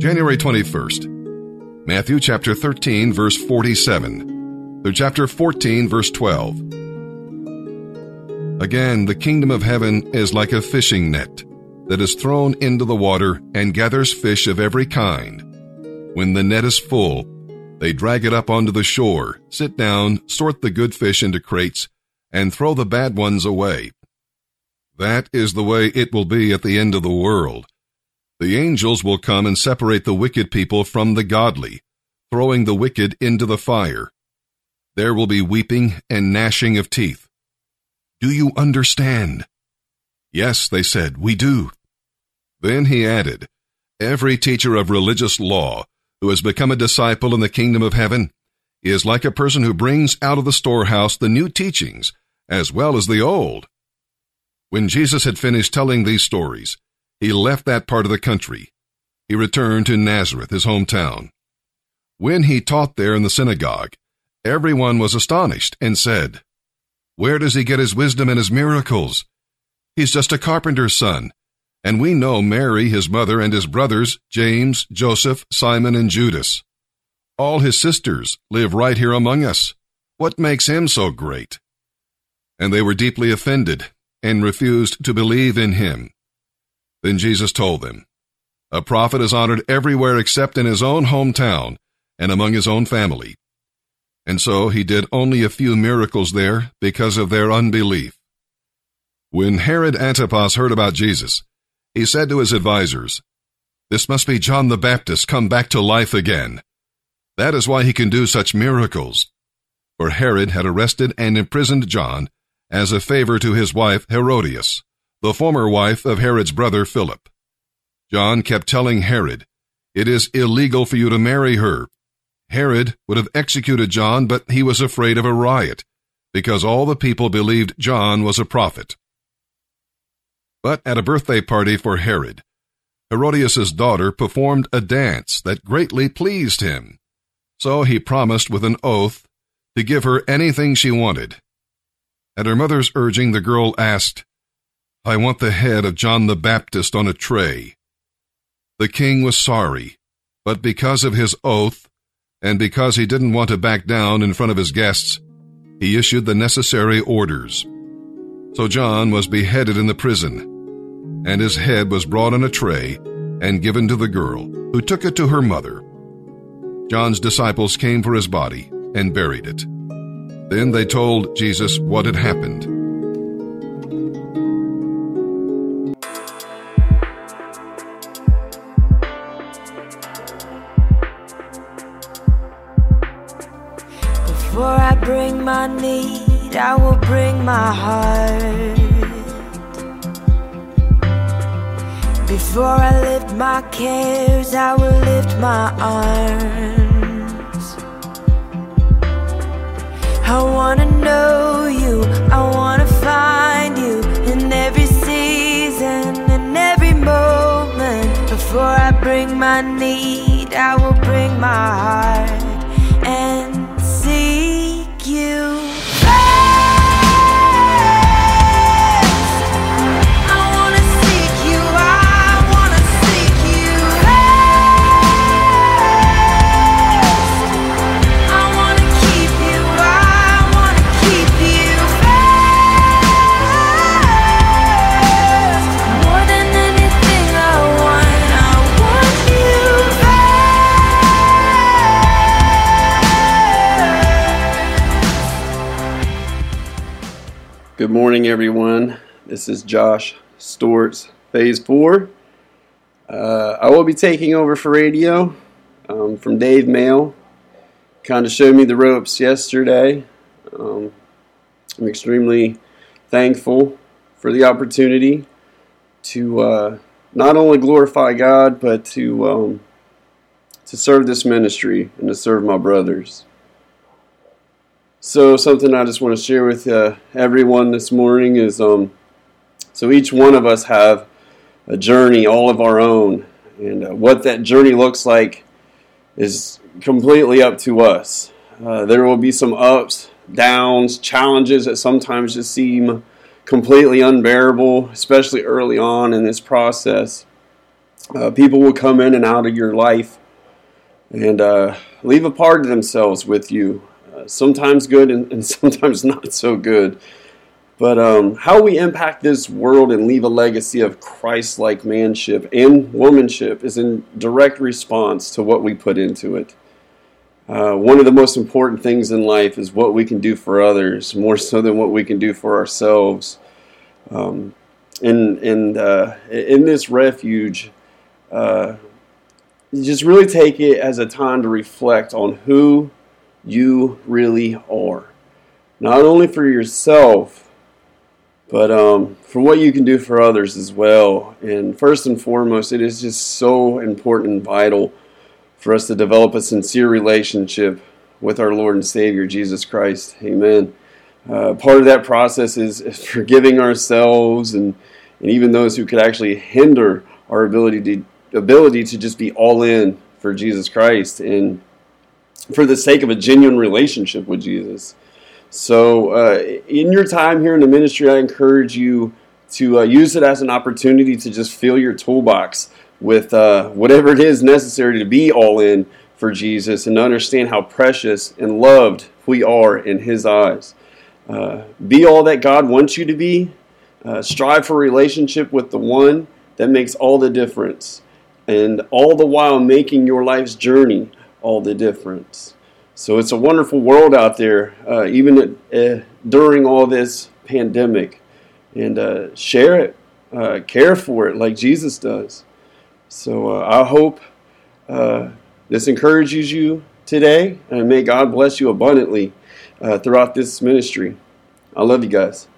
January 21st. Matthew chapter 13, verse 47 through chapter 14, verse 12. Again, the kingdom of heaven is like a fishing net that is thrown into the water and gathers fish of every kind. When the net is full, they drag it up onto the shore, sit down, sort the good fish into crates, and throw the bad ones away. That is the way it will be at the end of the world. The angels will come and separate the wicked people from the godly, throwing the wicked into the fire. There will be weeping and gnashing of teeth. Do you understand? Yes, they said, we do. Then he added, Every teacher of religious law who has become a disciple in the kingdom of heaven is like a person who brings out of the storehouse the new teachings as well as the old. When Jesus had finished telling these stories, he left that part of the country. He returned to Nazareth, his hometown. When he taught there in the synagogue, everyone was astonished and said, Where does he get his wisdom and his miracles? He's just a carpenter's son. And we know Mary, his mother, and his brothers, James, Joseph, Simon, and Judas. All his sisters live right here among us. What makes him so great? And they were deeply offended and refused to believe in him. Then Jesus told them, A prophet is honored everywhere except in his own hometown and among his own family. And so he did only a few miracles there because of their unbelief. When Herod Antipas heard about Jesus, he said to his advisers, This must be John the Baptist come back to life again. That is why he can do such miracles. For Herod had arrested and imprisoned John as a favor to his wife Herodias, the former wife of Herod's brother Philip. John kept telling Herod, It is illegal for you to marry her. Herod would have executed John, but he was afraid of a riot, because all the people believed John was a prophet. But at a birthday party for Herod, Herodias' daughter performed a dance that greatly pleased him. So he promised with an oath to give her anything she wanted. At her mother's urging, the girl asked, I want the head of John the Baptist on a tray. The king was sorry, but because of his oath, and because he didn't want to back down in front of his guests, he issued the necessary orders. So John was beheaded in the prison, and his head was brought on a tray and given to the girl, who took it to her mother. John's disciples came for his body and buried it. Then they told Jesus what had happened. Before I bring my need, I will bring my heart. Before I lift my cares, I will lift my arms. I wanna know you, I wanna find you in every season, in every moment. Before I bring my need, I will bring my Good morning, everyone. This is Josh Storts, Phase 4. Uh, I will be taking over for radio um, from Dave Mail. Kind of showed me the ropes yesterday. Um, I'm extremely thankful for the opportunity to uh, not only glorify God, but to um, to serve this ministry and to serve my brothers. So something I just want to share with uh, everyone this morning is um, so each one of us have a journey all of our own, and uh, what that journey looks like is completely up to us. Uh, there will be some ups, downs, challenges that sometimes just seem completely unbearable, especially early on in this process. Uh, people will come in and out of your life and uh, leave a part of themselves with you. Uh, sometimes good and, and, sometimes not so good. But um, how we impact this world and leave a legacy of Christ like manship and womanship is in direct response to what we put into it. Uh, one of the most important things in life is what we can do for others, more so than what we can do for ourselves. Um, and and uh, in this refuge, uh, just really take it as a time to reflect on who you really are, not only for yourself but um, for what you can do for others as well. And first and foremost, it is just so important and vital for us to develop a sincere relationship with our Lord and Savior, Jesus Christ. Amen. Uh, part of that process is, forgiving ourselves and, and even those who could actually hinder our ability to ability to just be all in for Jesus Christ and for the sake of a genuine relationship with Jesus. So, uh, in your time here in the ministry, I encourage you to uh, use it as an opportunity to just fill your toolbox with uh, whatever it is necessary to be all in for Jesus and to understand how precious and loved we are in His eyes. Uh, be all that God wants you to be. Uh, strive for relationship with the one that makes all the difference, and all the while making your life's journey all the difference. So it's a wonderful world out there, uh, even uh, during all this pandemic. And uh, share it, uh, care for it like Jesus does. So uh, I hope uh, this encourages you today, and may God bless you abundantly throughout this ministry. I love you guys.